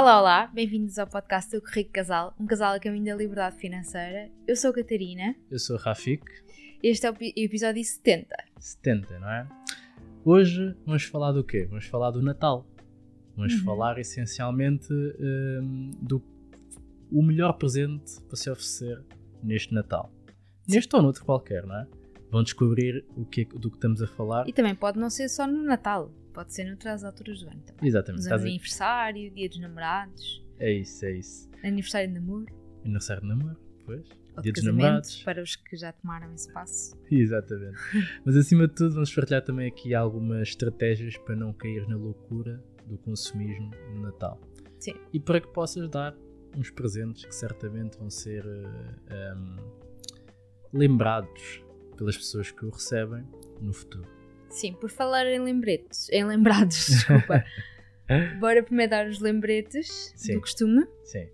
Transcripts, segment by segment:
Olá, olá, bem-vindos ao podcast do Rico Casal, um casal a caminho da liberdade financeira. Eu sou a Catarina. Eu sou o Rafik. Este é o episódio 70. 70, não é? Hoje vamos falar do quê? Vamos falar do Natal. Vamos Uhum. falar essencialmente hum, do o melhor presente para se oferecer neste Natal. Neste ou noutro qualquer, não é? Vão descobrir o que é- do que estamos a falar. E também pode não ser só no Natal, pode ser noutras alturas do ano também. Exatamente. Nos aniversário, dia dos namorados, É isso, é isso. aniversário de namoro, Aniversário de namoro, pois. ou Dia dos namorados. para os que já tomaram esse passo. Exatamente. Mas acima de tudo, vamos partilhar também aqui algumas estratégias para não cair na loucura do consumismo no Natal. Sim. E para que possas dar uns presentes que certamente vão ser eh, ehm, lembrados pelas pessoas que o recebem no futuro. Sim, por falar em lembretes, em lembrados, desculpa. Bora primeiro dar os lembretes Sim. do costume. Sim.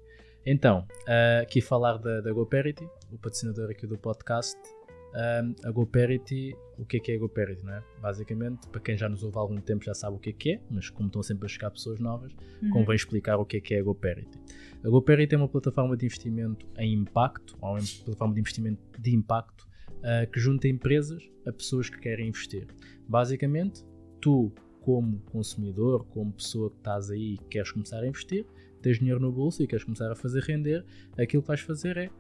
Então, ah, aqui falar da, da GoParity, o patrocinador aqui do podcast. Ahm, a GoParity, o que é que é a GoParity, não é? Basicamente, para quem já nos ouve há algum tempo já sabe o que é que é, mas como estão sempre a chegar pessoas novas, Uhum. convém explicar o que é que é a GoParity. A GoParity é uma plataforma de investimento em impacto, ou uma plataforma de investimento de impacto, ah, que junta empresas a pessoas que querem investir. Basicamente, tu, como consumidor, como pessoa que estás aí e queres começar a investir, tens dinheiro no bolso e queres começar a fazer render, aquilo que vais fazer é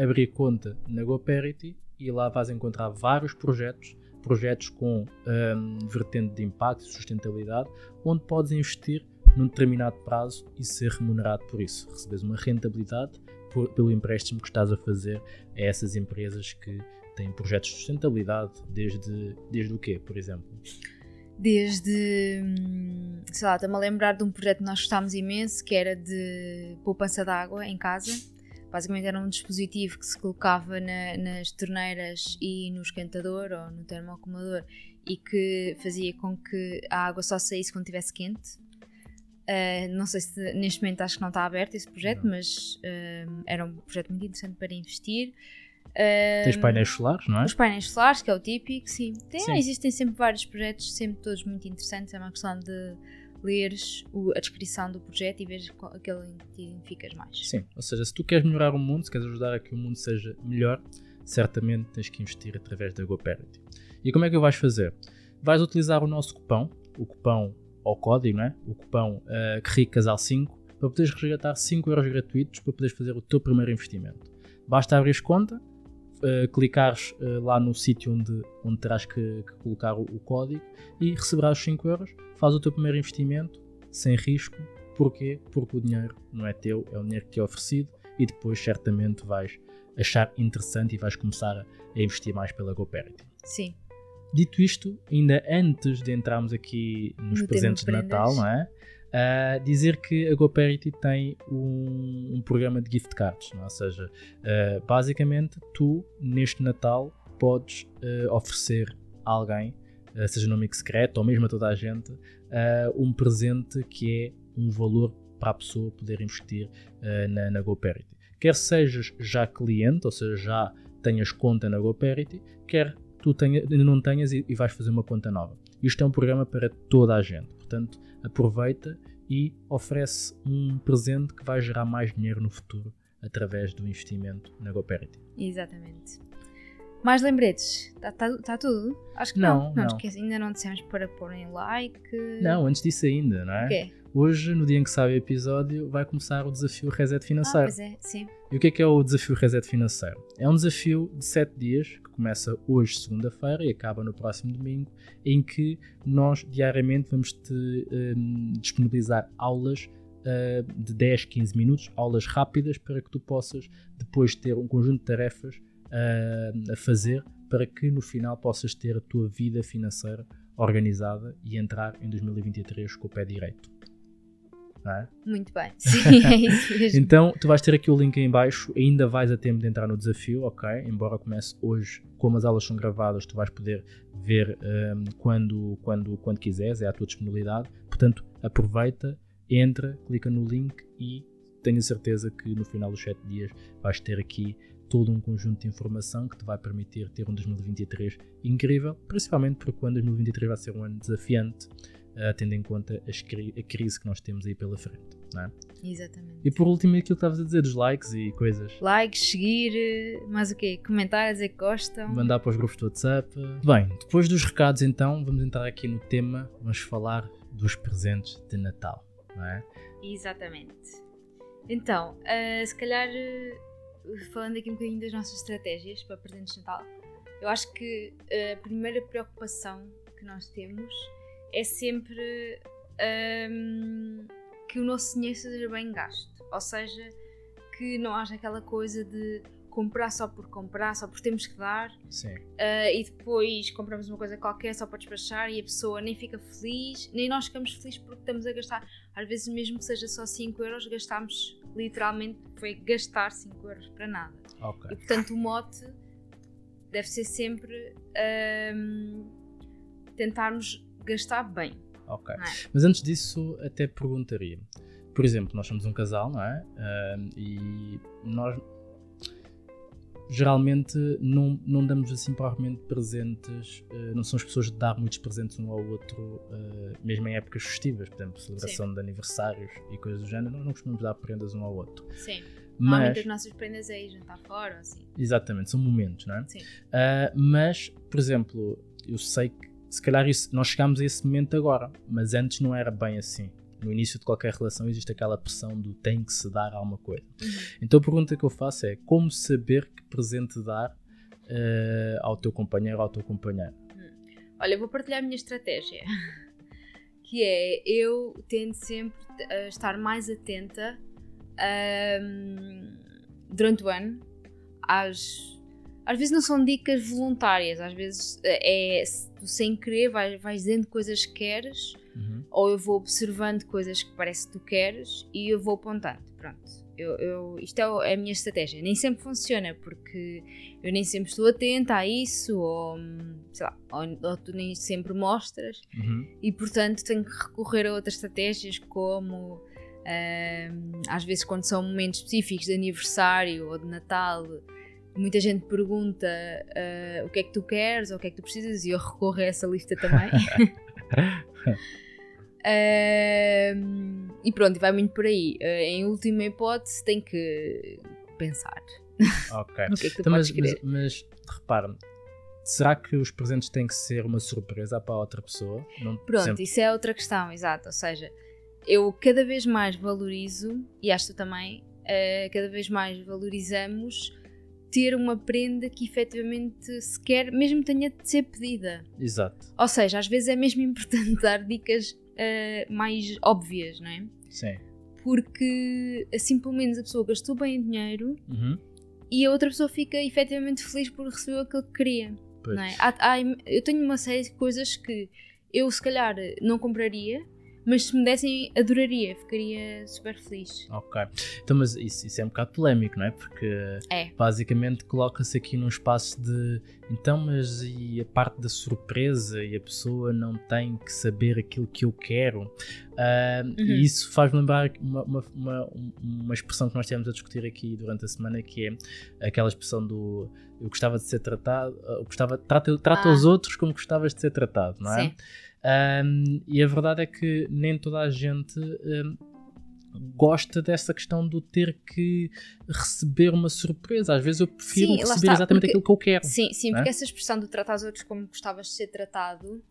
abrir conta na GoParity e lá vais encontrar vários projetos, projetos com hum, vertente de impacto e sustentabilidade, onde podes investir num determinado prazo e ser remunerado por isso. Recebes uma rentabilidade por- pelo empréstimo que estás a fazer a essas empresas que têm projetos de sustentabilidade, desde, desde o quê, por exemplo? Desde, hum, sei lá, estou-me a lembrar de um projeto que nós gostámos imenso, que era de poupança de água em casa. Basicamente era um dispositivo que se colocava na- nas torneiras e no esquentador ou no termoacumulador e que fazia com que a água só saísse quando estivesse quente. Ah, não sei se neste momento acho que não está aberto esse projeto, Não. mas ah, era um projeto muito interessante para investir. Ah, Tens painéis solares, não é? os painéis solares, que é o típico, sim. Tem- Sim. Existem sempre vários projetos, sempre todos muito interessantes. É uma questão de leres o- a descrição do projeto e veres aquele em que te identificas mais. Sim, ou seja, se tu queres melhorar o mundo, se queres ajudar a que o mundo seja melhor, certamente tens que investir através da GoParity. E como é que vais fazer? Vais utilizar o nosso cupão, o cupão ou código, não é? o cupão uh, CRICASAL5, para poderes resgatar 5 euros gratuitos para poderes fazer o teu primeiro investimento. Basta abrir conta, uh, clicares uh, lá no sítio onde, onde terás que, que colocar o, o código e receberás os 5 euros, faz o teu primeiro investimento sem risco, Porquê? Porque o dinheiro não é teu, é o dinheiro que te é oferecido e depois certamente vais achar interessante e vais começar a investir mais pela GoParity. Sim. Dito isto, ainda antes de entrarmos aqui nos No presentes de prendas. Natal, não é? Ah, dizer que a GoParity tem um, um programa de gift cards, não é? ou seja, ah, basicamente tu neste Natal podes ah, oferecer a alguém, ah, seja no amigo secreto ou mesmo a toda a gente, um presente que é um valor para a pessoa poder investir na, na GoParity. Quer sejas já cliente, ou seja, já tenhas conta na GoParity, quer tu tenha, não tenhas e, e vais fazer uma conta nova. Isto é um programa para toda a gente, portanto aproveita e oferece um presente que vai gerar mais dinheiro no futuro através do investimento na GoParity. Exatamente. Mais lembretes? Está tá, tá tudo? Acho que Não, não. não. esquece, ainda não dissemos para porem like. Não, antes disso ainda, não é? O quê? Hoje, no dia em que sai o episódio, vai começar o desafio Reset Ah, Financeiro. pois é, sim. E o que é que é o desafio Reset Financeiro? É um desafio de 7 dias, começa hoje, segunda-feira, e acaba no próximo domingo, em que nós diariamente vamos te hum, disponibilizar aulas ah, de 10, 15 minutos, aulas rápidas, para que tu possas depois ter um conjunto de tarefas ah, a fazer para que no final possas ter a tua vida financeira organizada e entrar em 2023 com o pé direito. É? Muito bem. Sim, é isso mesmo. Então, tu vais ter aqui o link aí em baixo, ainda vais a tempo de entrar no desafio, ok? Embora comece hoje, como as aulas são gravadas, tu vais poder ver hum, quando, quando, quando quiseres, é à tua disponibilidade. Portanto, aproveita, entra, clica no link e tenho certeza que no final dos 7 dias vais ter aqui todo um conjunto de informação que te vai permitir ter um 2023 incrível, principalmente porque o ano 2023 vai ser um ano desafiante uh, tendo em conta cri a crise que nós temos aí pela frente. Não é? Exatamente. E por último, aquilo que estavas a dizer dos likes e coisas. Likes, seguir, mais o quê? Comentar, dizer que gostam. Mandar para os grupos do WhatsApp. Bem, depois dos recados, então, vamos entrar aqui no tema, vamos falar dos presentes de Natal, não é? Exatamente. Então, uh, se calhar, uh, falando aqui um bocadinho das nossas estratégias para presentes de Natal, eu acho que a primeira preocupação que nós temos é sempre um, que o nosso dinheiro seja bem gasto. Ou seja, que não haja aquela coisa de comprar só por comprar, só porque temos que dar. Sim. Uh, e depois compramos uma coisa qualquer só para despachar e a pessoa nem fica feliz, nem nós ficamos felizes porque estamos a gastar. Às vezes, mesmo que seja só 5 euros, gastamos literalmente, foi gastar 5 euros para nada. Okay. E portanto, o mote deve ser sempre um, tentarmos gastar bem. Ok. É? Mas antes disso, até perguntaria. Por exemplo, nós somos um casal, não é? Uh, e nós geralmente não, não damos assim provavelmente presentes, uh, não somos pessoas de dar muitos presentes um ao outro, uh, mesmo em épocas festivas, por exemplo, celebração Sim. de aniversários e coisas do género, nós não costumamos dar prendas um ao outro. Sim. Normalmente as nossas prendas ir jantar fora, assim. Exatamente, são momentos, não é? Sim. Uh, mas, por exemplo, eu sei que se calhar isso, nós chegamos a esse momento agora, mas antes não era bem assim. No início de qualquer relação existe aquela pressão do tem que se dar alguma coisa. Uhum. Então a pergunta que eu faço é como saber que presente dar uh, ao teu companheiro ou ao teu companheiro? Uhum. Olha, eu vou partilhar a minha estratégia. Que é, eu tendo sempre a estar mais atenta um, durante o ano às às vezes não são dicas voluntárias, às vezes eh, é tu sem querer vais, vais dizendo coisas que queres, uhum. ou eu vou observando coisas que parece que tu queres e eu vou apontando. Pronto, eu, eu, isto é, é a minha estratégia. Nem sempre funciona, porque eu nem sempre estou atenta a isso, ou sei lá, ou, ou tu nem sempre mostras, uhum. e portanto tenho que recorrer a outras estratégias como. às vezes, quando são momentos específicos de aniversário ou de Natal, muita gente pergunta uh, o que é que tu queres ou o que é que tu precisas e eu recorro a essa lista também. uh, e pronto, vai muito por aí. Uh, em última hipótese, tem que pensar. Ok. no que é que tu então, mas, mas, mas repara, será que os presentes têm que ser uma surpresa para a outra pessoa? Não, pronto, sempre... isso é outra questão, exato. Ou seja, eu cada vez mais valorizo, e acho que tu também, uh, cada vez mais valorizamos ter uma prenda que efetivamente se quer, mesmo tenha de ser pedida. Exato. Ou seja, às vezes é mesmo importante dar dicas uh, mais óbvias, não é? Sim. Porque assim pelo menos a pessoa gastou bem o dinheiro uhum. e a outra pessoa fica efetivamente feliz por receber aquilo que queria. Não é? há, há, eu tenho uma série de coisas que eu se calhar não compraria mas se me dessem, adoraria, ficaria super feliz. Ok. Então, mas isso, isso é um bocado polémico, não é? Porque é. basicamente coloca-se aqui num espaço de então, mas e a parte da surpresa e a pessoa não tem que saber aquilo que eu quero? Uh, uhum. E isso faz-me lembrar uma, uma, uma, uma, expressão que nós tivemos a discutir aqui durante a semana, que é aquela expressão do eu gostava de ser tratado, eu gostava, trata, trata ah. os outros como gostavas de ser tratado, não é? Sim. Um, e a verdade é que nem toda a gente um, gosta dessa questão do ter que receber uma surpresa. Às vezes eu prefiro sim, receber está, exatamente porque, aquilo que eu quero. Sim, sim, porque é? essa expressão de tratar os outros como gostavas de ser tratado,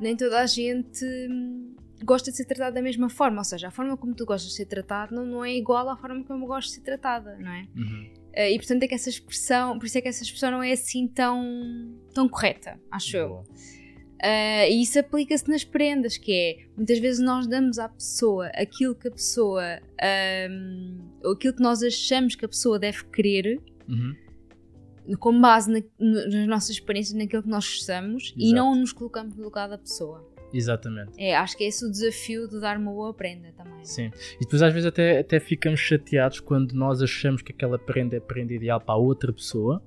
nem toda a gente hum, gosta de ser tratado da mesma forma. Ou seja, a forma como tu gostas de ser tratado não, não é igual à forma como eu gosto de ser tratada, não é? Uhum. Uh, e portanto é que essa expressão, por isso é que essa expressão não é assim tão, tão correta, acho Boa. eu. Uh, e isso aplica-se nas prendas, que é muitas vezes nós damos à pessoa aquilo que a pessoa, um, ou aquilo que nós achamos que a pessoa deve querer, uhum. com base na, nas nossas experiências, naquilo que nós gostamos, Exato. e não nos colocamos no lugar da pessoa. Exatamente. É, acho que é esse o desafio de dar uma boa prenda também. Sim. E depois às vezes até, até ficamos chateados quando nós achamos que aquela prenda é a prenda ideal para a outra pessoa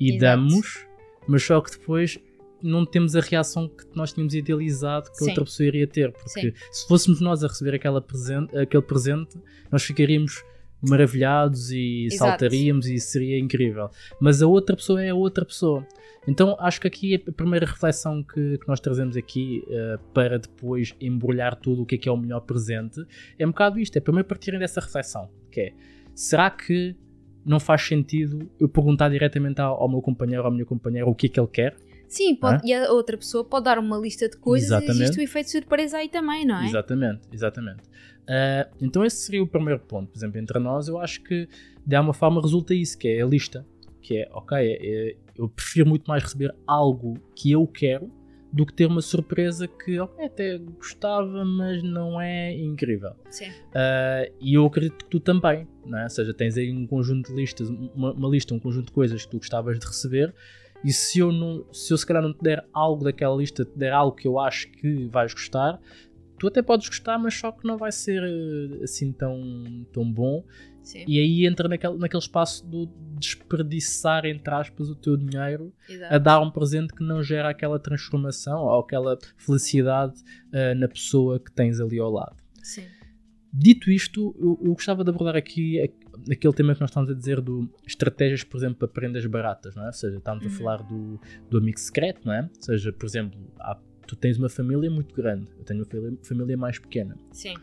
e Exato. damos, mas só que depois não temos a reação que nós tínhamos idealizado que a outra pessoa iria ter. Porque Sim. se fôssemos nós a receber aquela presente, aquele presente, nós ficaríamos maravilhados e Exato. saltaríamos e seria incrível. Mas a outra pessoa é a outra pessoa. Então acho que aqui a primeira reflexão que, que nós trazemos aqui uh, para depois embrulhar tudo o que é que é o melhor presente é um bocado isto, é primeiro partirem dessa reflexão, que é, será que não faz sentido eu perguntar diretamente ao, ao meu companheiro ou à minha companheira o que é que ele quer? Sim, pode, e a outra pessoa pode dar uma lista de coisas Exatamente. e existe o efeito surpresa aí também, não é? Exatamente, exatamente. Uh, então esse seria o primeiro ponto. Por exemplo, entre nós, eu acho que de alguma forma resulta isso, que é a lista. Que é, ok, é, eu prefiro muito mais receber algo que eu quero do que ter uma surpresa que ok, até gostava, mas não é incrível. Sim. Uh, e eu acredito que tu também, não é? ou seja, tens aí um conjunto de listas, uma, uma, lista, um conjunto de coisas que tu gostavas de receber. E se eu, não, se eu se calhar não te der algo daquela lista, te der algo que eu acho que vais gostar, tu até podes gostar, mas só que não vai ser eh, assim tão, tão bom. Sim. E aí entra naquele, naquele espaço do desperdiçar, entre aspas, o teu dinheiro Exato. a dar um presente que não gera aquela transformação ou aquela felicidade uh, na pessoa que tens ali ao lado. Sim. Dito isto, eu, eu, gostava de abordar aqui aquele tema que nós estamos a dizer do estratégias, por exemplo, para prendas baratas, não é? Ou seja, estamos Uhum. a falar do, do amigo secreto, não é? Ou seja, por exemplo, há- tu tens uma família muito grande, eu tenho uma família, família mais pequena. Sim.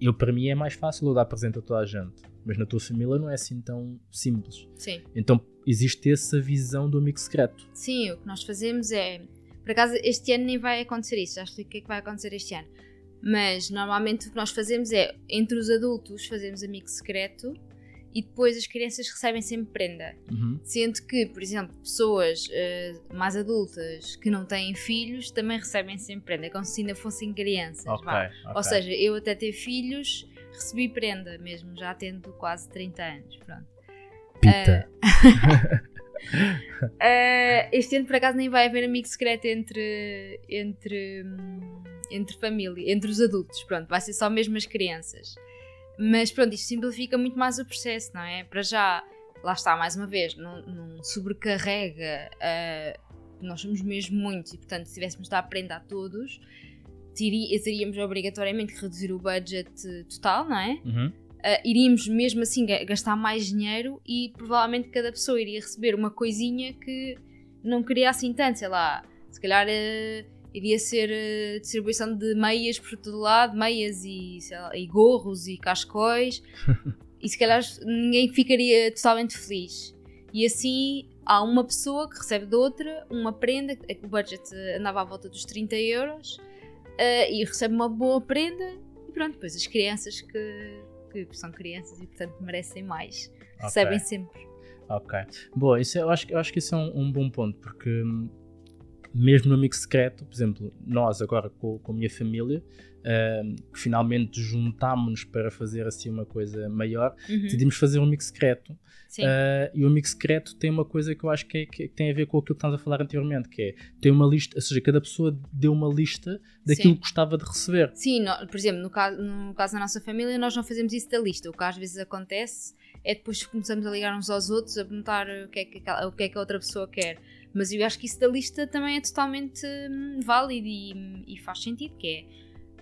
Eu, para mim, é mais fácil eu dar presente a toda a gente, mas na tua família não é assim tão simples. Sim. Então, existe essa visão do amigo secreto. Sim, o que nós fazemos é. Por acaso, este ano nem vai acontecer isso, já explico o que é que vai acontecer este ano. Mas normalmente o que nós fazemos é, entre os adultos, fazemos amigo secreto e depois as crianças recebem sempre prenda. Uhum. Sendo que, por exemplo, pessoas eh, mais adultas que não têm filhos também recebem sempre prenda, é como se ainda fossem crianças. Ok, vá. ok. Ou seja, eu até ter filhos recebi prenda mesmo, já tendo quase 30 anos. Pronto. Pita. Uh, este ano por acaso nem vai haver amigo secreto entre, entre, hum, entre família, entre os adultos, pronto, vai ser só mesmo as crianças. Mas pronto, isto simplifica muito mais o processo, não é? Para já, lá está, mais uma vez, não, não sobrecarrega, uh, nós somos mesmo muitos e portanto se tivéssemos de dar prenda a todos, teríamos obrigatoriamente que reduzir o budget total, não é? Uhum. Uh, iríamos mesmo assim ga- gastar mais dinheiro e provavelmente cada pessoa iria receber uma coisinha que não queria assim tanto, sei lá, se calhar uh, iria ser uh, distribuição de meias por todo lado, meias e, lá, e gorros e cascóis e se calhar ninguém ficaria totalmente feliz. E assim há uma pessoa que recebe de outra uma prenda, o budget andava à volta dos 30 euros uh, e recebe uma boa prenda e pronto, depois as crianças que, que são crianças e portanto merecem mais, recebem sempre. Ok. Boa, isso eu, acho, que- eu acho que isso é um, um bom ponto, porque hum, mesmo no amigo secreto, por exemplo, nós agora com, com a minha família, hum, que finalmente juntámos-nos para fazer assim uma coisa maior, Uhum, decidimos fazer um amigo secreto. Uh, e o amigo secreto tem uma coisa que eu acho que, é- que tem a ver com aquilo que estávamos a falar anteriormente, que é tem uma lista, ou seja, cada pessoa deu uma lista daquilo Sim. que gostava de receber. Sim, no- por exemplo, no caso, no caso da nossa família, nós não fazemos isso da lista. O que às vezes acontece é depois começamos a ligar uns aos outros a perguntar o que é que, o que, é que a outra pessoa quer. Mas eu acho que isso da lista também é totalmente hum, válido e, e faz sentido, que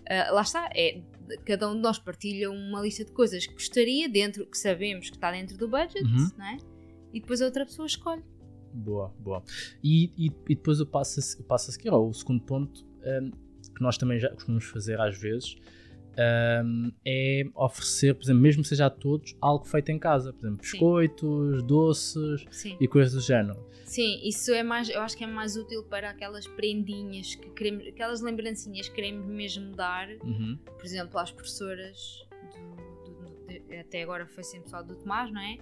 é ah, lá está, é cada um de nós partilha uma lista de coisas que gostaria dentro, que sabemos que está dentro do budget, Uhum. não é? E depois a outra pessoa escolhe. Boa, boa. E, e, e depois eu passo, eu passo a seguir ao segundo ponto, um, que nós também já costumamos fazer às vezes, um, é oferecer, por exemplo, mesmo que seja a todos, algo feito em casa. Por exemplo, Sim. biscoitos, doces Sim. e coisas do género. Sim, isso é mais, eu acho que é mais útil para aquelas prendinhas que queremos, aquelas lembrancinhas que queremos mesmo dar, Uhum. por exemplo, às professoras, do- do- de- até agora foi sempre só do Tomás, não é?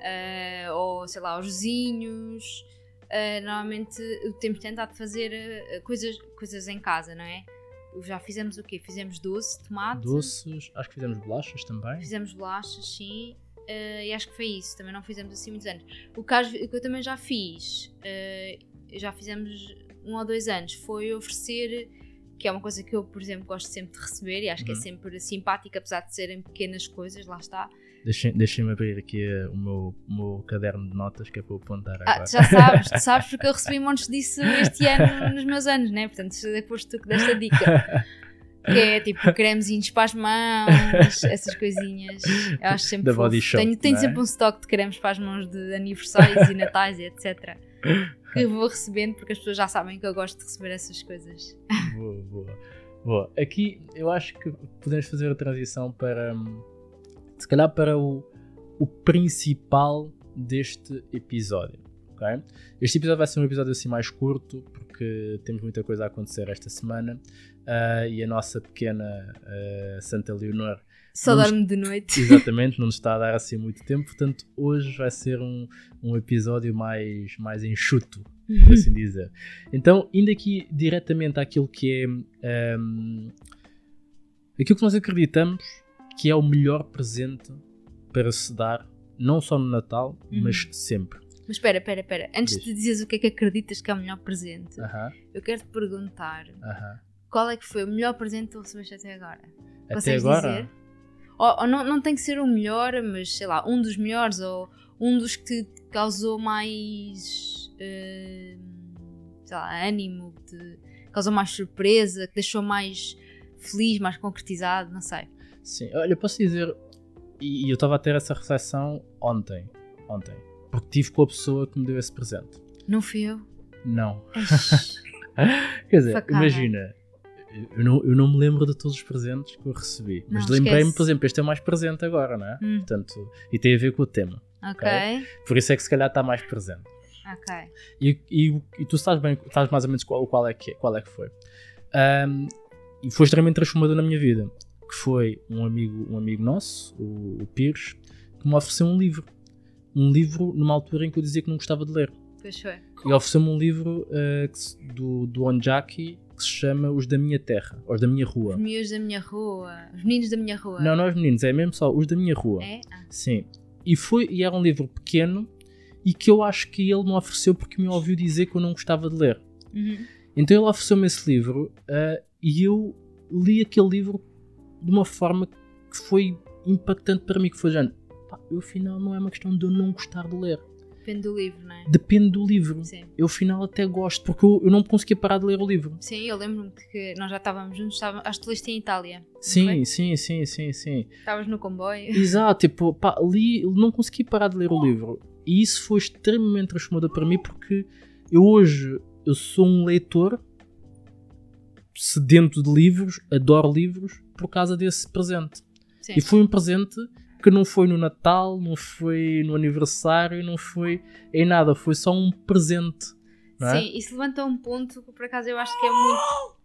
Ah, ou sei lá, aos vizinhos. Ah, normalmente o temos tentado fazer ah, coisas, coisas em casa, não é? Já fizemos o quê? Fizemos doce, tomate, Doces, acho que fizemos bolachas também. fizemos bolachas, sim. ah, e acho que foi isso, também não fizemos assim muitos anos. O que, o que eu também já fiz, ah, já fizemos um ou dois anos, foi oferecer, que é uma coisa que eu, por exemplo, gosto sempre de receber e acho que é Uhum. sempre simpático, apesar de serem pequenas coisas, lá está. Deixem- Deixem-me abrir aqui eh, o meu, o meu caderno de notas que é para eu apontar Ah, agora. já sabes, tu sabes porque eu recebi montes disso este ano nos meus anos, né? Portanto, depois tu que deste a dica. Que é tipo cremezinhos para as mãos, essas coisinhas. Eu acho sempre Da fofo. Body Shop, Tenho, tenho é? sempre um estoque de cremes para as mãos de aniversários e natais e etc. Que vou recebendo porque as pessoas já sabem que eu gosto de receber essas coisas. Boa, boa. Boa. Aqui eu acho que podemos fazer a transição para. Se calhar para o, o principal deste episódio. ok? Este episódio vai ser um episódio assim mais curto porque temos muita coisa a acontecer esta semana ah, e a nossa pequena ah, Santa Leonor Só dorme de noite. exatamente não nos está a dar assim muito tempo, portanto hoje vai ser um, um episódio mais, mais enxuto por assim dizer. Então, indo aqui diretamente àquilo que é hum, aquilo que nós acreditamos que é o melhor presente para se dar, não só no Natal, Uhum. mas sempre. Mas espera, espera, espera. Antes Diz. de dizeres o que é que acreditas que é o melhor presente, Aham, eu quero te perguntar aham. qual é que foi o melhor presente que tu recebeste até agora? Até Consegues agora, dizer? Ou, ou não, não tem que ser o melhor, mas sei lá, um dos melhores ou um dos que te causou mais eh, sei lá, ânimo, que te causou mais surpresa, que deixou mais feliz, mais concretizado, não sei. Sim. Olha, posso dizer, e, e eu estava a ter essa reflexão ontem, ontem, porque tive com a pessoa que me deu esse presente. Não fui eu? Não. Quer dizer, Facada. imagina, eu não, eu não me lembro de todos os presentes que eu recebi, mas lembrei-me, por exemplo, este é o mais presente agora, não é? Hum. Portanto, e tem a ver com o tema. ok, Por isso é que se calhar está mais presente. ok. E, e- e tu sabes bem, sabes mais ou menos qual, qual é, que, é- qual é que foi. Ahm, e foi extremamente transformador na minha vida. Que foi um amigo, um amigo nosso, o, o Pires, que me ofereceu um livro. Um livro numa altura em que eu dizia que não gostava de ler. Pois foi. E ofereceu-me um livro que se- do, do Onjaki que se chama Os da Minha Terra, Os da Minha Rua. Os miúdos da minha rua, os meninos da minha rua. Não, não os meninos, é mesmo só Os da Minha Rua. É? Ah, Sim. E, foi, e era um livro pequeno e que eu acho que ele me ofereceu porque me ouviu dizer que eu não gostava de ler. uhum. Então ele ofereceu-me esse livro ah, e eu li aquele livro de uma forma que foi impactante para mim, que foi já, pá, eu afinal não é uma questão de eu não gostar de ler. Depende do livro, não é? Depende do livro. Sim. Eu afinal até gosto, porque eu, eu não conseguia parar de ler o livro. Sim, eu lembro-me que nós já estávamos juntos, acho que leste em Itália. Sim, sim, sim, sim, sim. Estavas no comboio. Exato, tipo, pá, li, não consegui parar de ler o livro. E isso foi extremamente transformador para mim porque eu hoje eu sou um leitor sedento de livros, adoro livros por causa desse presente. Sim. E foi um presente que não foi no Natal, não foi no aniversário, não foi em nada, foi só um presente. É? Sim, isso levanta um ponto que por acaso eu acho que é muito.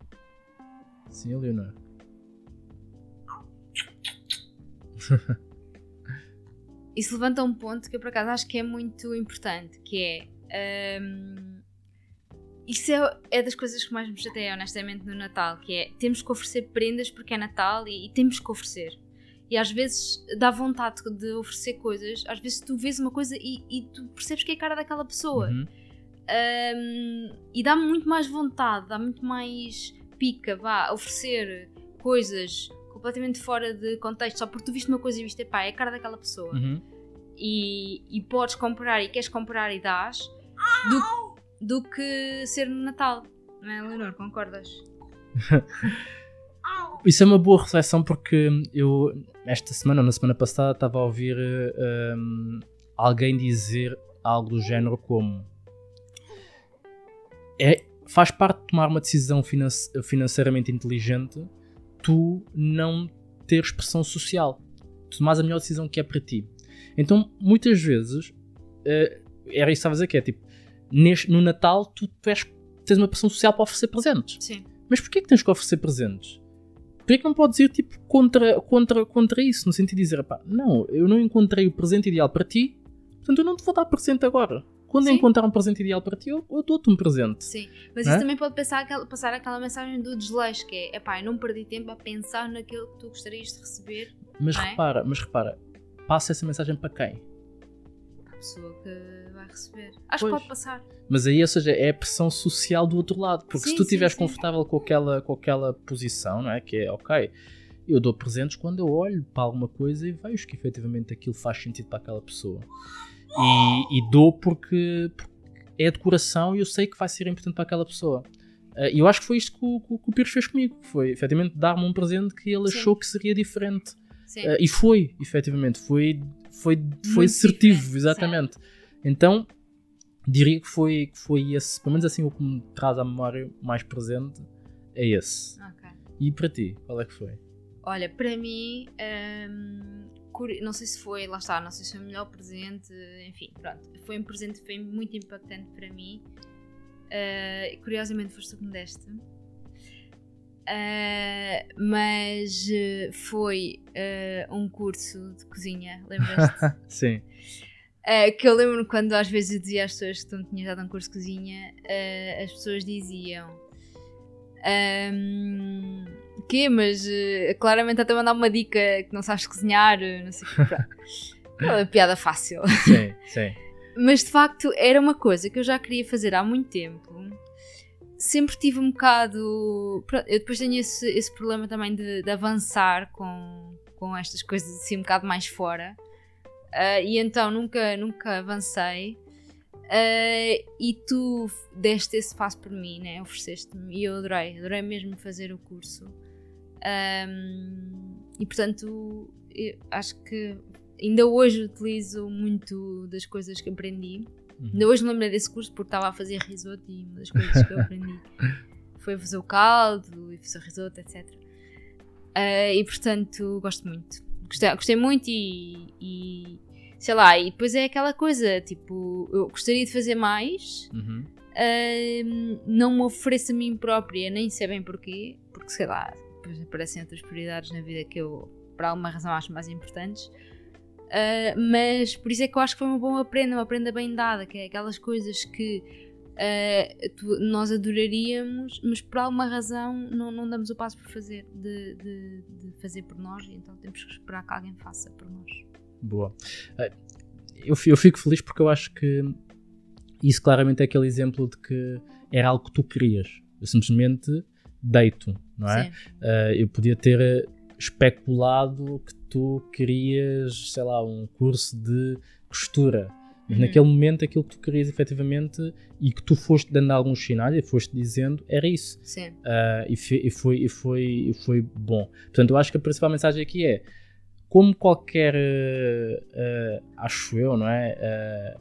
Sim, Leonor. Isso levanta um ponto que eu por acaso acho que é muito importante, que é. hum, isso é, é das coisas que mais me chateia, honestamente, no Natal, que é temos que oferecer prendas porque é Natal e, e temos que oferecer. E às vezes dá vontade de oferecer coisas, às vezes tu vês uma coisa e, e tu percebes que é a cara daquela pessoa. Uhum. Um, e dá-me muito mais vontade, dá muito mais pica, vá, oferecer coisas completamente fora de contexto, só porque tu viste uma coisa e viste, pá, é a cara daquela pessoa. Uhum. E, e podes comprar e queres comprar e dás, do, do que ser no Natal. Não é, Leonor? Concordas? Isso é uma boa reflexão porque eu, esta semana ou na semana passada, estava a ouvir um, alguém dizer algo do género como é, faz parte de tomar uma decisão finance- financeiramente inteligente tu não teres pressão social. Tu tomas a melhor decisão que é para ti. Então, muitas vezes, eh, era isso que estavas a dizer, que é tipo, neste- no Natal tu, tu és- tens uma pressão social para oferecer presentes. Sim. Mas porquê que tens que oferecer presentes? Porquê que não podes ir tipo contra, contra, contra isso? No sentido de dizer, pá, não, eu não encontrei o presente ideal para ti, portanto eu não te vou dar presente agora. Quando eu Sim. encontrar um presente ideal para ti, eu, eu dou-te um presente. Sim, mas Não isso é? também pode passar aquela, passar aquela mensagem do desleixo, que é, epá, eu não perdi tempo a pensar naquilo que tu gostarias de receber Mas é? repara, mas repara, passa essa mensagem para quem? à pessoa que vai receber. Acho Pois. que pode passar. Mas aí, ou seja, é a pressão social do outro lado. Porque Sim, se tu sim, estiveres sim. confortável com aquela, com aquela posição, não é? Que é, ok, eu dou presentes quando eu olho para alguma coisa e vejo que efetivamente aquilo faz sentido para aquela pessoa. E, e dou porque, porque é de coração e eu sei que vai ser importante para aquela pessoa. Uh, e eu acho que foi isto que o, que o Pires fez comigo. Foi efetivamente dar-me um presente que ele Sim. achou que seria diferente. Sim. Uh, e foi, efetivamente. Foi, foi, foi assertivo, exatamente. Então, diria que foi, que foi esse, pelo menos assim, o que me traz à memória mais presente é esse. Ok. E para ti, qual é que foi? Olha, para mim, hum, não sei se foi, lá está, não sei se foi o melhor presente, enfim, pronto. Foi um presente que foi muito impactante para mim. Uh, curiosamente foste tu que me deste. Uh, mas uh, foi uh, um curso de cozinha, lembras-te? Sim. Uh, que eu lembro quando às vezes eu dizia às pessoas que tu me tinhas dado um curso de cozinha, uh, as pessoas diziam um, que, mas uh, claramente até mandar uma dica que não sabes cozinhar, não sei o que. pronto. Aquela piada fácil. Sim, sim. Mas de facto era uma coisa que eu já queria fazer há muito tempo. Sempre tive um bocado. Eu depois tenho esse, esse problema também de, de avançar com, com estas coisas assim um bocado mais fora. Ah, e então nunca, nunca avancei. Ah, e tu deste esse passo por mim, né? ofereceste-me e eu adorei, adorei mesmo fazer o curso. Ahm, e portanto, acho que ainda hoje utilizo muito das coisas que aprendi. Uhum. Ainda hoje me lembrei desse curso porque estava a fazer risoto e uma das coisas que eu aprendi foi fazer o caldo e fazer risoto, etc. Ah, e portanto, gosto muito. Gostei, gostei muito e, e sei lá, e depois é aquela coisa, tipo, eu gostaria de fazer mais, Uhum. Ahm, não me ofereço a mim própria, nem sei bem porquê, porque sei lá, depois aparecem outras prioridades na vida que eu, por alguma razão, acho mais importantes. Ah, mas por isso é que eu acho que foi uma boa prenda, uma prenda bem dada, que é aquelas coisas que ah, tu- nós adoraríamos, mas por alguma razão não, não damos o passo por fazer, de, de- de fazer por nós, e então temos que esperar que alguém faça por nós. Boa. Eh, Eu, fi- eu fico feliz porque eu acho que isso claramente é aquele exemplo de que era algo que tu querias. Eu simplesmente deito, não é? Eh, eu podia ter especulado que tu querias, sei lá, um curso de costura. Mas Uhum. naquele momento aquilo que tu querias efetivamente e que tu foste dando alguns sinais e foste dizendo era isso. sim, Uh, e, fe- e foi, e, foi, e foi bom. Portanto, eu acho que a principal mensagem aqui é como qualquer, uh, uh, acho eu, não é?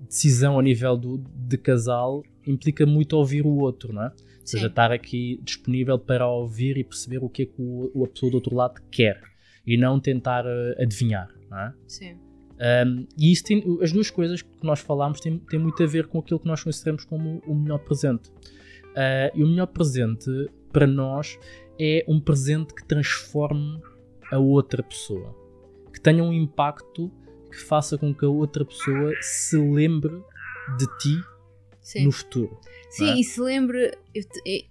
Decisão a nível do, de casal implica muito ouvir o outro, não é? Ou seja, sim. estar aqui disponível para ouvir e perceber o que é que o, o- a pessoa do outro lado quer e não tentar adivinhar, não é? sim. Um, e isso tem, as duas coisas que nós falámos têm, têm muito a ver com aquilo que nós consideramos como o melhor presente. Uh, e o melhor presente para nós é um presente que transforme a outra pessoa, que tenha um impacto que faça com que a outra pessoa se lembre de ti sim. no futuro. Sim, é? e se lembre, eu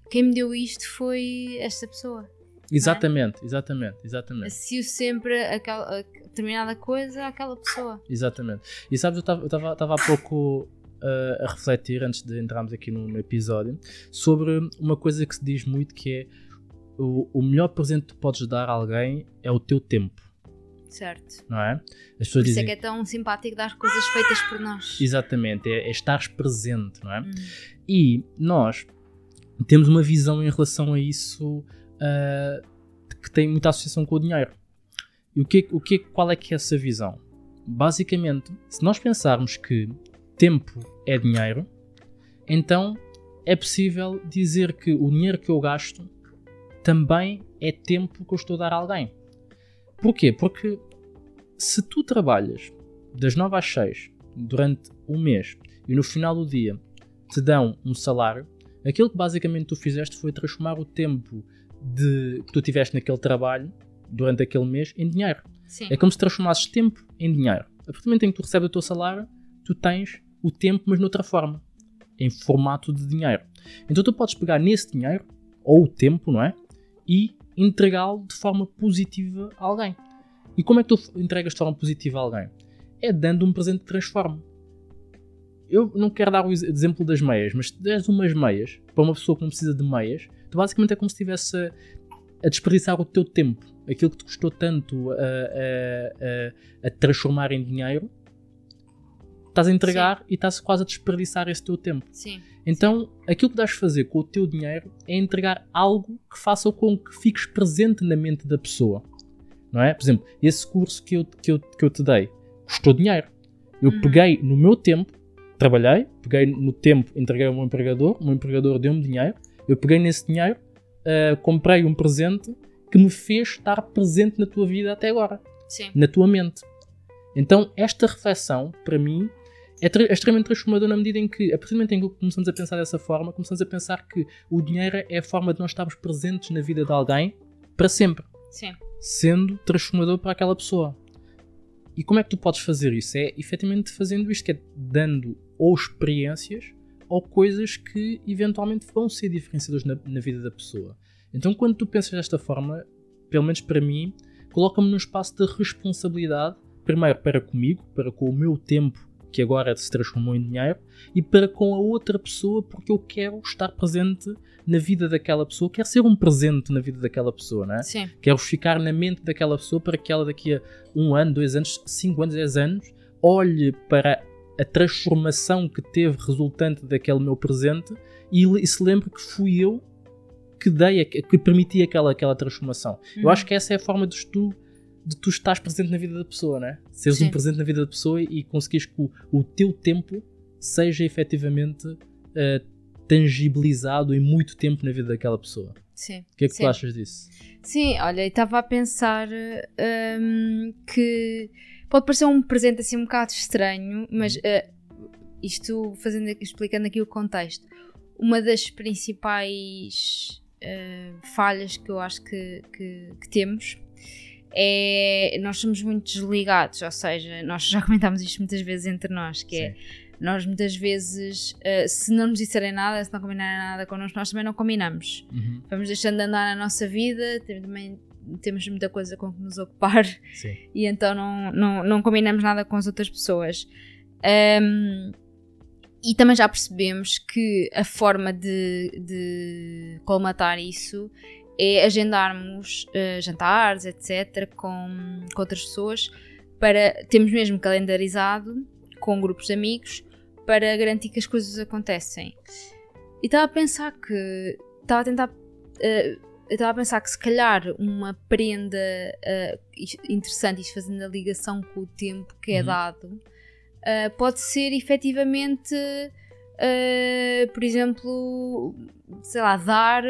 quem me deu isto foi esta pessoa. Exatamente, exatamente, exatamente. Associo sempre aquela, a determinada coisa àquela pessoa. Exatamente. E sabes, eu estava há pouco uh, a refletir, antes de entrarmos aqui no, no episódio, sobre uma coisa que se diz muito que é o, o melhor presente que tu podes dar a alguém é o teu tempo, Certo. não é? As pessoas isso é dizem. que é tão simpático dar coisas feitas por nós. Exatamente, é, é estares presente, não é? Hum, E nós temos uma visão em relação a isso uh, que tem muita associação com o dinheiro. E o que, o que, qual é que é essa visão? Basicamente, se nós pensarmos que tempo é dinheiro, então é possível dizer que o dinheiro que eu gasto também é tempo que eu estou a dar a alguém. Porquê? Porque se tu trabalhas das 9 às 6 durante um mês e no final do dia te dão um salário, aquilo que basicamente tu fizeste foi transformar o tempo de, que tu tiveste naquele trabalho durante aquele mês em dinheiro. Sim. É como se transformasses tempo em dinheiro. A partir do momento em que tu recebes o teu salário, tu tens o tempo, mas noutra forma, em formato de dinheiro. Então tu podes pegar nesse dinheiro, ou o tempo, não é? E entregá-lo de forma positiva a alguém. E como é que tu entregas de forma positiva a alguém? É dando um presente que transforma. Eu não quero dar o ex- exemplo das meias, mas se deres umas meias para uma pessoa que não precisa de meias, tu basicamente é como se estivesse a, a desperdiçar o teu tempo. Aquilo que te custou tanto a, a- a- transformar em dinheiro, estás a entregar e estás quase a desperdiçar esse teu tempo. Sim. Então, aquilo que deves fazer com o teu dinheiro é entregar algo que faça com que fiques presente na mente da pessoa. Não é? Por exemplo, esse curso que eu, que eu, que eu te dei custou dinheiro. Eu Uhum. peguei no meu tempo, trabalhei, peguei no tempo, entreguei ao meu empregador, o meu empregador deu-me dinheiro, eu peguei nesse dinheiro, ah, comprei um presente que me fez estar presente na tua vida até agora Sim. na tua mente. Então, esta reflexão, para mim, é, tra- é extremamente transformadora na medida em que, a partir do momento em que começamos a pensar dessa forma, começamos a pensar que o dinheiro é a forma de nós estarmos presentes na vida de alguém para sempre, Sim. sendo transformador para aquela pessoa. E como é que tu podes fazer isso? É efetivamente fazendo isto, que é dando ou experiências ou coisas que eventualmente vão ser diferenciadoras na, na vida da pessoa. Então, quando tu pensas desta forma, pelo menos para mim, coloca-me num espaço de responsabilidade, primeiro para comigo, para com o meu tempo, que agora se transformou em dinheiro, e para com a outra pessoa, porque eu quero estar presente na vida daquela pessoa, quero ser um presente na vida daquela pessoa, não é? Sim. Quero ficar na mente daquela pessoa para que ela daqui a um ano, dois anos, cinco anos, dez anos, olhe para a transformação que teve resultante daquele meu presente e, e se lembre que fui eu que dei, que permiti aquela, aquela transformação. Eu Uhum. acho que essa é a forma de tu, de tu estares presente na vida da pessoa, né? Seres Sim. um presente na vida da pessoa e conseguires que o, o teu tempo seja efetivamente eh, tangibilizado em muito tempo na vida daquela pessoa. Sim. O que é que Sim. tu achas disso? Sim, olha, estava a pensar hum, que pode parecer um presente assim um bocado estranho, mas eh, isto fazendo, explicando aqui o contexto, uma das principais eh, falhas que eu acho que, que- que temos é nós somos muito desligados, ou seja, nós já comentámos isto muitas vezes entre nós, que é Sim. nós muitas vezes, eh, se não nos disserem nada, se não combinarem nada connosco, nós também não combinamos Uhum. vamos deixando de andar na nossa vida, também temos muita coisa com que nos ocupar Sim. e então não, não, não combinamos nada com as outras pessoas. Ahm, e também já percebemos que a forma de, de colmatar isso é agendarmos eh, jantares, etc., com, com outras pessoas, para termos mesmo calendarizado com grupos de amigos para garantir que as coisas acontecem. E estava a pensar que estava a tentar eh, eu estava a pensar que se calhar uma prenda isto- interessante, isto fazendo a ligação com o tempo que é Uhum. dado, eh, pode ser efetivamente, eh, por exemplo, sei lá, dar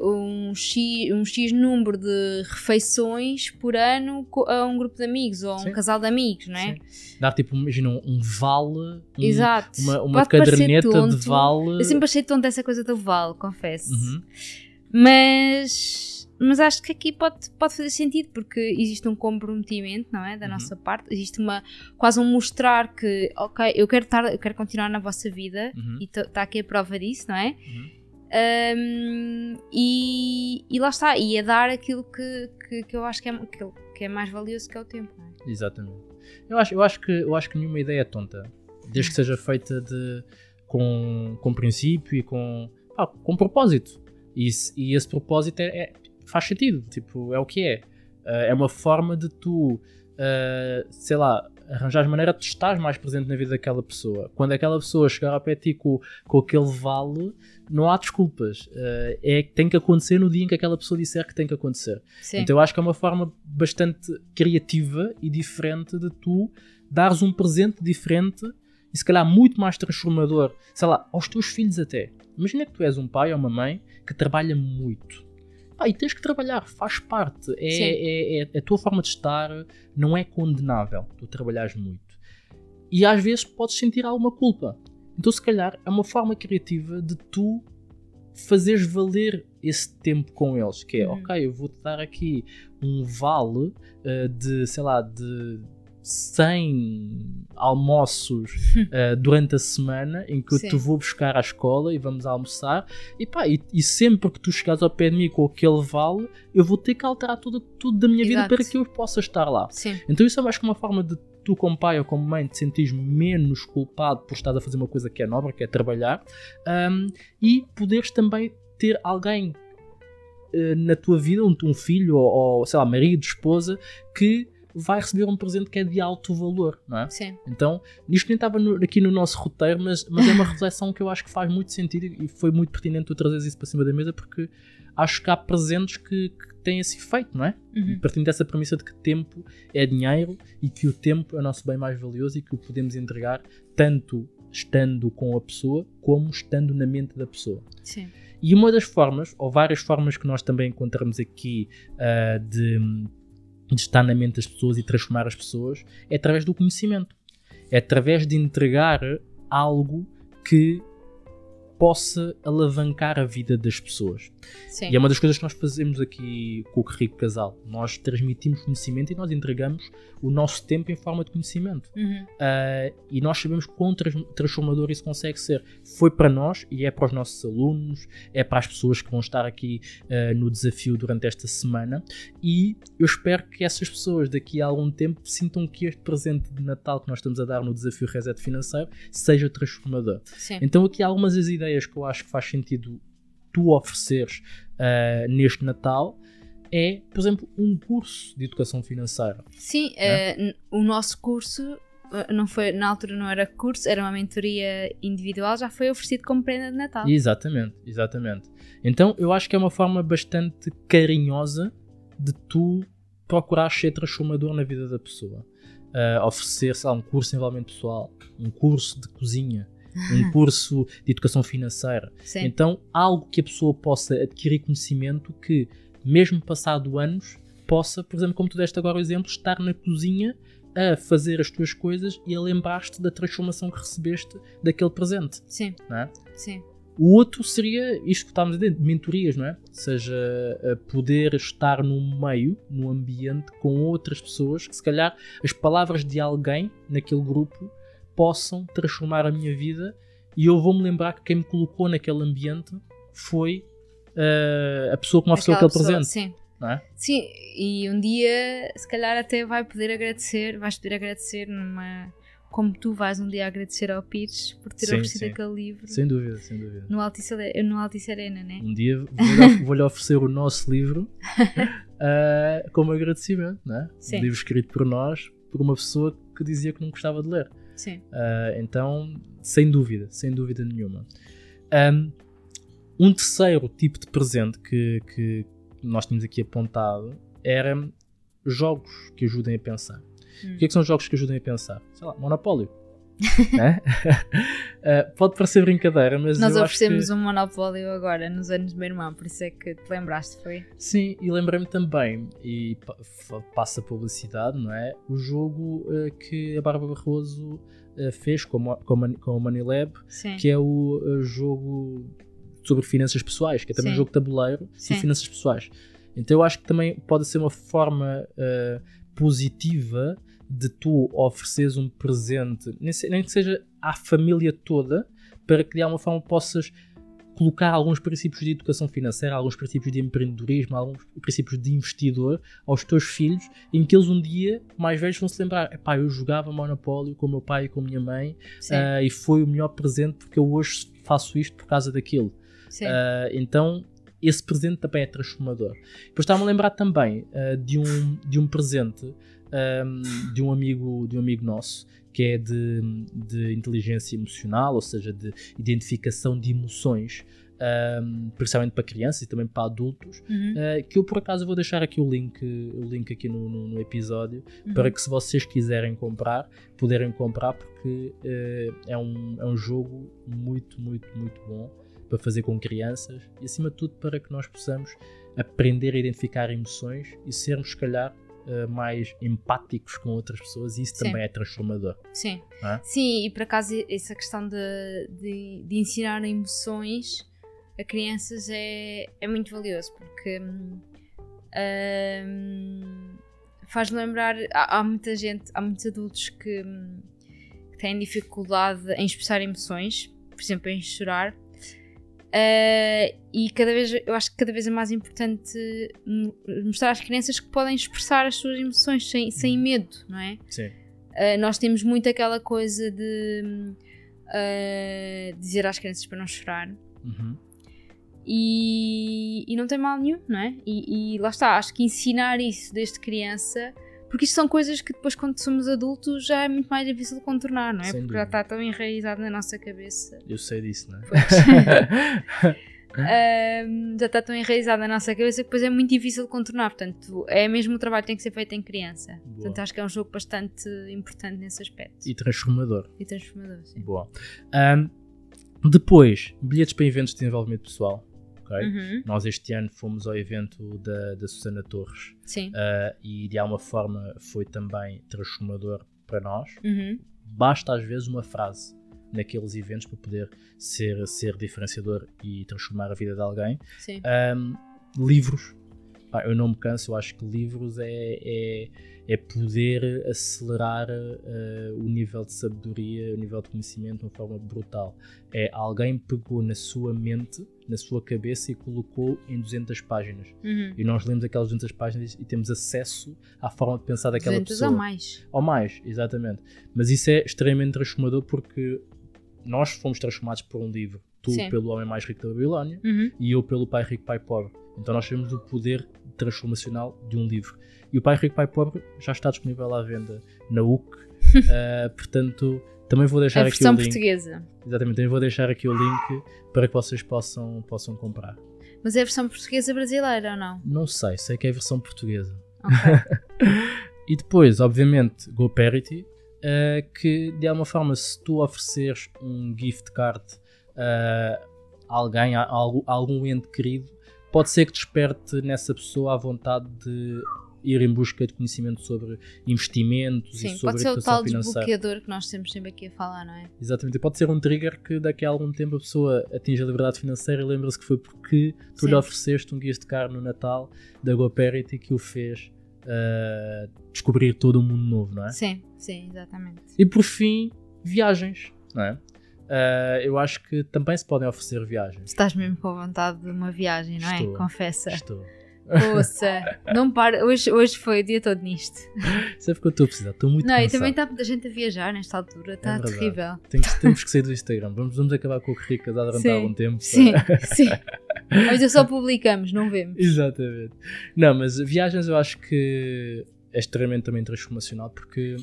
um, X, um X número de refeições por ano a um grupo de amigos ou a um Sim. casal de amigos, não é? Sim. Dar tipo, imagina, um, um vale, um- Exato. uma, uma caderneta de tonto. vale. Eu sempre achei tonta essa coisa do vale, confesso. Uhum. Mas, mas acho que aqui pode, pode fazer sentido porque existe um comprometimento, não é? Da Uhum. nossa parte, existe uma quase um mostrar que, ok, eu quero, estar, eu quero continuar na vossa vida Uhum. e está aqui a prova disso, não é? Uhum. Um, e, e lá está, e é dar aquilo que, que, que eu acho que é, que, que é mais valioso que é o tempo, não é? Exatamente. Eu acho, eu, acho que, eu acho que nenhuma ideia é tonta. Desde que seja feita de, com, com princípio e com, ah, com propósito. E, esse- e esse propósito é, é- faz sentido. Tipo, é o que é. Ah, é uma forma de tu, ah, sei lá, arranjar maneira de tu estares mais presente na vida daquela pessoa. Quando aquela pessoa chegar ao pé de ti com, com aquele vale, não há desculpas. Ah, é que tem que acontecer no dia em que aquela pessoa disser que tem que acontecer. Sim, Então eu acho que é uma forma bastante criativa e diferente de tu dares um presente diferente e se calhar muito mais transformador, sei lá, aos teus filhos até. Imagina que tu és um pai ou uma mãe que trabalha muito. Pá, e tens que trabalhar, faz parte. É, Sim. é, é- a tua forma de estar não é condenável. Tu trabalhas muito. E às vezes podes sentir alguma culpa. Então, se calhar, é uma forma criativa de tu fazeres valer esse tempo com eles. Que é, Uhum. ok, eu vou-te dar aqui um vale eh, de, sei lá, de 100 almoços eh, durante a semana em que eu Sim. te vou buscar à escola e vamos almoçar. E pá, e, e sempre que tu chegares ao pé de mim com aquele vale, eu vou ter que alterar tudo, tudo da minha vida Exato. para que eu possa estar lá. sim, Então isso é mais que uma forma de tu como pai ou como mãe te sentires menos culpado por estar a fazer uma coisa que é nobre, que é trabalhar, um, e poderes também ter alguém eh, na tua vida, um, um filho ou, ou, sei lá, marido, esposa, que vai receber um presente que é de alto valor, não é? Sim. Então, isto nem estava no, aqui no nosso roteiro, mas, mas é uma reflexão que eu acho que faz muito sentido e foi muito pertinente tu trazer isso para cima da mesa porque acho que há presentes que, que têm esse efeito, não é? Uhum. Partindo dessa premissa de que tempo é dinheiro e que o tempo é o nosso bem mais valioso e que o podemos entregar tanto estando com a pessoa como estando na mente da pessoa. Sim. E uma das formas, ou várias formas que nós também encontramos aqui uh, de, de, estar na mente das pessoas e transformar as pessoas, é através do conhecimento. É através de entregar algo que possa alavancar a vida das pessoas. Sim. E é uma das coisas que nós fazemos aqui com o Rico Casal. Nós transmitimos conhecimento e nós entregamos o nosso tempo em forma de conhecimento. Uhum. Uh, e nós sabemos quão transformador isso consegue ser. Foi para nós e é para os nossos alunos, é para as pessoas que vão estar aqui uh, no desafio durante esta semana. E eu espero que essas pessoas daqui a algum tempo sintam que este presente de Natal que nós estamos a dar no desafio Reset Financeiro seja transformador. Sim. Então, aqui há algumas das ideias que eu acho que faz sentido tu ofereceres uh, neste Natal é, por exemplo, um curso de educação financeira. Sim, uh, o nosso curso não foi, na altura não era curso, era uma mentoria individual, já foi oferecido como prenda de Natal. Exatamente, exatamente. Então eu acho que é uma forma bastante carinhosa de tu procurar ser transformador na vida da pessoa. Uh, oferecer, sei lá, um curso de envolvimento pessoal, um curso de cozinha, um curso de educação financeira. Sim. Então, algo que a pessoa possa adquirir conhecimento que, mesmo passado anos, possa, por exemplo, como tu deste agora o exemplo, estar na cozinha a fazer as tuas coisas e a lembrar-te da transformação que recebeste daquele presente. Sim. É? Sim. O outro seria isto que estávamos a dizer, mentorias, não é? Ou seja, poder estar num meio, num ambiente com outras pessoas que se calhar as palavras de alguém naquele grupo possam transformar a minha vida e eu vou-me lembrar que quem me colocou naquele ambiente foi uh, a pessoa que me ofereceu aquele presente. Sim. É? Sim, e um dia se calhar até vai poder agradecer, vais poder agradecer numa. Como tu vais um dia agradecer ao Pires por ter Sim, oferecido sim. aquele livro Sem dúvida, sem dúvida. no Altice, no Altice Arena, né? Um dia vou-lhe oferecer o nosso livro uh, como agradecimento, é? Sim. Um livro escrito por nós, por uma pessoa que dizia que não gostava de ler. Sim. Uh, então, sem dúvida, sem dúvida nenhuma. Um, um terceiro tipo de presente que, que nós tínhamos aqui apontado era jogos que ajudem a pensar. Hum. O que é que são jogos que ajudem a pensar? Sei lá, Monopólio. né? Uh, pode parecer brincadeira, mas Nós acho que... oferecemos um monopólio agora, nos anos do meu irmão, por isso é que te lembraste, foi? Sim, e lembrei-me também, e passa publicidade, não é? O jogo uh, que a Bárbara Barroso uh, fez com, a com, a com a Money que é o jogo sobre finanças pessoais, que é também Sim. um jogo de tabuleiro Sim. de finanças pessoais. Então eu acho que também pode ser uma forma positiva de tu ofereceres um presente, nem, que seja à família toda, para que de alguma forma possas colocar alguns princípios de educação financeira, alguns princípios de empreendedorismo, alguns princípios de investidor aos teus filhos, em que eles um dia, mais velhos, vão se lembrar: epá, eu jogava Monopólio com o meu pai e com a minha mãe ah, e foi o melhor presente porque eu hoje faço isto por causa daquilo. Ah, então, esse presente também é transformador. Depois estava-me a lembrar também ah, de, um, de um presente ahm, de, um amigo, de um amigo nosso que é de, de inteligência emocional, ou seja, de identificação de emoções, ahm, principalmente para crianças e também para adultos, Uhum. ah, que eu por acaso vou deixar aqui o link, o link aqui no, no- no episódio Uhum. para que se vocês quiserem comprar, puderem comprar, porque eh, é, um, é um jogo muito, muito, muito bom para fazer com crianças e acima de tudo para que nós possamos aprender a identificar emoções e sermos, se calhar, eh, mais empáticos com outras pessoas e isso Sim. também é transformador. Sim. É? Sim, e por acaso essa questão de, de, de ensinar emoções a crianças é, é muito valioso porque hum, hum, faz lembrar há, há muita gente, há muitos adultos que, hum, que têm dificuldade em expressar emoções, por exemplo, em chorar. Uh, e cada vez eu acho que cada vez é mais importante mo- mostrar às crianças que podem expressar as suas emoções sem, sem medo, não é? Sim. Uh, nós temos muito aquela coisa de uh, dizer às crianças para não chorar Uhum. e, e não tem mal nenhum, não é? E, e lá está, acho que ensinar isso desde criança Porque isto são coisas que depois, quando somos adultos, já é muito mais difícil de contornar, não é? Sem Porque já dúvida. está tão enraizado na nossa cabeça. Eu sei disso, não é? Pois. Ahm, já está tão enraizado na nossa cabeça que depois é muito difícil de contornar. Portanto, é mesmo o trabalho que tem que ser feito em criança. Boa. Portanto, acho que é um jogo bastante importante nesse aspecto. E transformador. E transformador, sim. Boa. Ahm, depois, bilhetes para eventos de desenvolvimento pessoal. Ok? Uhum, Nós este ano fomos ao evento da, da Susana Torres ah, e de alguma forma foi também transformador para nós. Uhum, Basta às vezes uma frase naqueles eventos para poder ser, ser diferenciador e transformar a vida de alguém. Ahm, livros. Pá, eu não me canso, eu acho que livros é, é, é poder acelerar ah, o nível de sabedoria, o nível de conhecimento de uma forma brutal. É alguém pegou na sua mente, na sua cabeça e colocou em 200 páginas. Uhum. E nós lemos aquelas 200 páginas e temos acesso à forma de pensar daquela 200 pessoa. ou mais. Ou mais, exatamente. Mas isso é extremamente transformador porque nós fomos transformados por um livro. Tu Sim. pelo Homem Mais Rico da Babilónia Uhum. e eu pelo Pai Rico, Pai Pobre. Então nós temos o poder transformacional de um livro. E o Pai Rico, Pai Pobre já está disponível à venda na UC. Ah, portanto, também vou deixar A aqui o link. portuguesa. Exatamente, também vou deixar aqui o link para que vocês possam, possam comprar. Mas é a versão portuguesa brasileira ou não? Não sei, sei que é a versão portuguesa. Ok. E depois, obviamente, GoParity, eh, que de alguma forma, se tu ofereceres um gift card eh, a alguém, a, algu- a algum ente querido, pode ser que desperte nessa pessoa a vontade de ir em busca de conhecimento sobre investimentos e Sim, sobre pode ser o tal financeira. desbloqueador que nós temos sempre aqui a falar, não é? Exatamente, e pode ser um trigger que daqui a algum tempo a pessoa atinge a liberdade financeira e lembra-se que foi porque tu lhe Sim. ofereceste um gift card no Natal da GoParity que o fez eh, descobrir todo um mundo novo, não é? Sim, sim, exatamente. E por fim, viagens, não é? Ah, eu acho que também se podem oferecer viagens. Estás mesmo com vontade de uma viagem, não é? Estou. Confessa. Estou. Ouça, não para. Hoje, hoje foi o dia todo nisto. Sabe que eu estou a precisar? Estou muito Não, e cansado. também está muita gente a viajar nesta altura, está É terrível. Que- temos que sair do Instagram. Vamos, vamos acabar com o currículo casado durante Sim. algum tempo. Sim, sim. Mas eu só publicamos, não vemos. Exatamente. Não, mas viagens eu acho que é extremamente também transformacional porque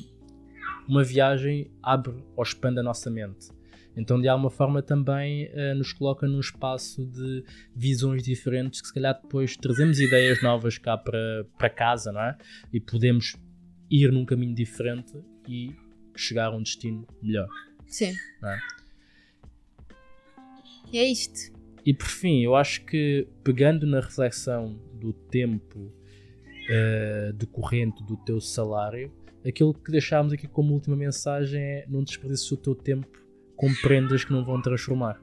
uma viagem abre ou expande a nossa mente. Então, de alguma forma, também eh, nos coloca num espaço de visões diferentes que, se calhar, depois trazemos ideias novas cá para, para casa, não é? E podemos ir num caminho diferente e chegar a um destino melhor. Sim. É? E é isto. E por fim, eu acho que pegando na reflexão do tempo eh, decorrente do teu salário, aquilo que deixámos aqui como última mensagem é não desperdices o teu tempo com prendas que não vão transformar.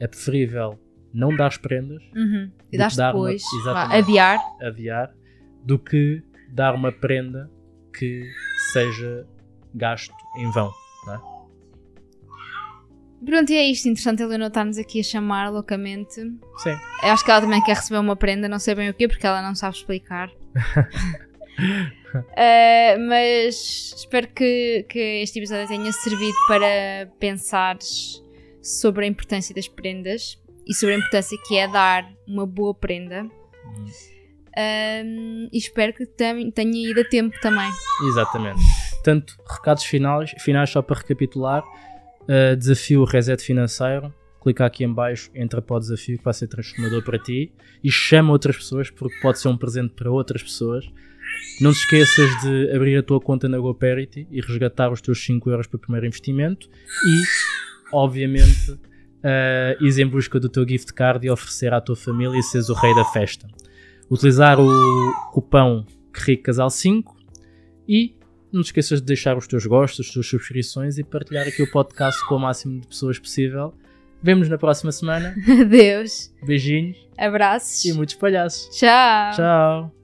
É preferível não dar prendas, Uhum. E dar uma- depois. exatamente. adiar. do que dar uma prenda que seja gasto em vão. não é? Pronto, e é isto. Interessante a Leonor estar-nos aqui a chamar loucamente. Sim. Eu acho que ela também quer receber uma prenda, não sei bem o quê, porque ela não sabe explicar. Uh, mas espero que, que este episódio tenha servido para pensares sobre a importância das prendas e sobre a importância que é dar uma boa prenda. E espero que tenha ido a tempo também. Exatamente. Portanto, recados finais, finais só para recapitular. Uh, desafio reset financeiro. Clica aqui em baixo, entra para o desafio que vai ser transformador para ti e chama outras pessoas porque pode ser um presente para outras pessoas. Não te esqueças de abrir a tua conta na GoParity e resgatar os teus 5 euros para o primeiro investimento e, obviamente, uh, ires em busca do teu gift card e oferecer à tua família e seres o rei da festa. Utilizar o cupão Casal 5 e não te esqueças de deixar os teus gostos, as tuas subscrições e partilhar aqui o podcast com o máximo de pessoas possível. Vemo-nos na próxima semana. Adeus. Beijinhos Abraços. e muitos palhaços. Tchau. Tchau!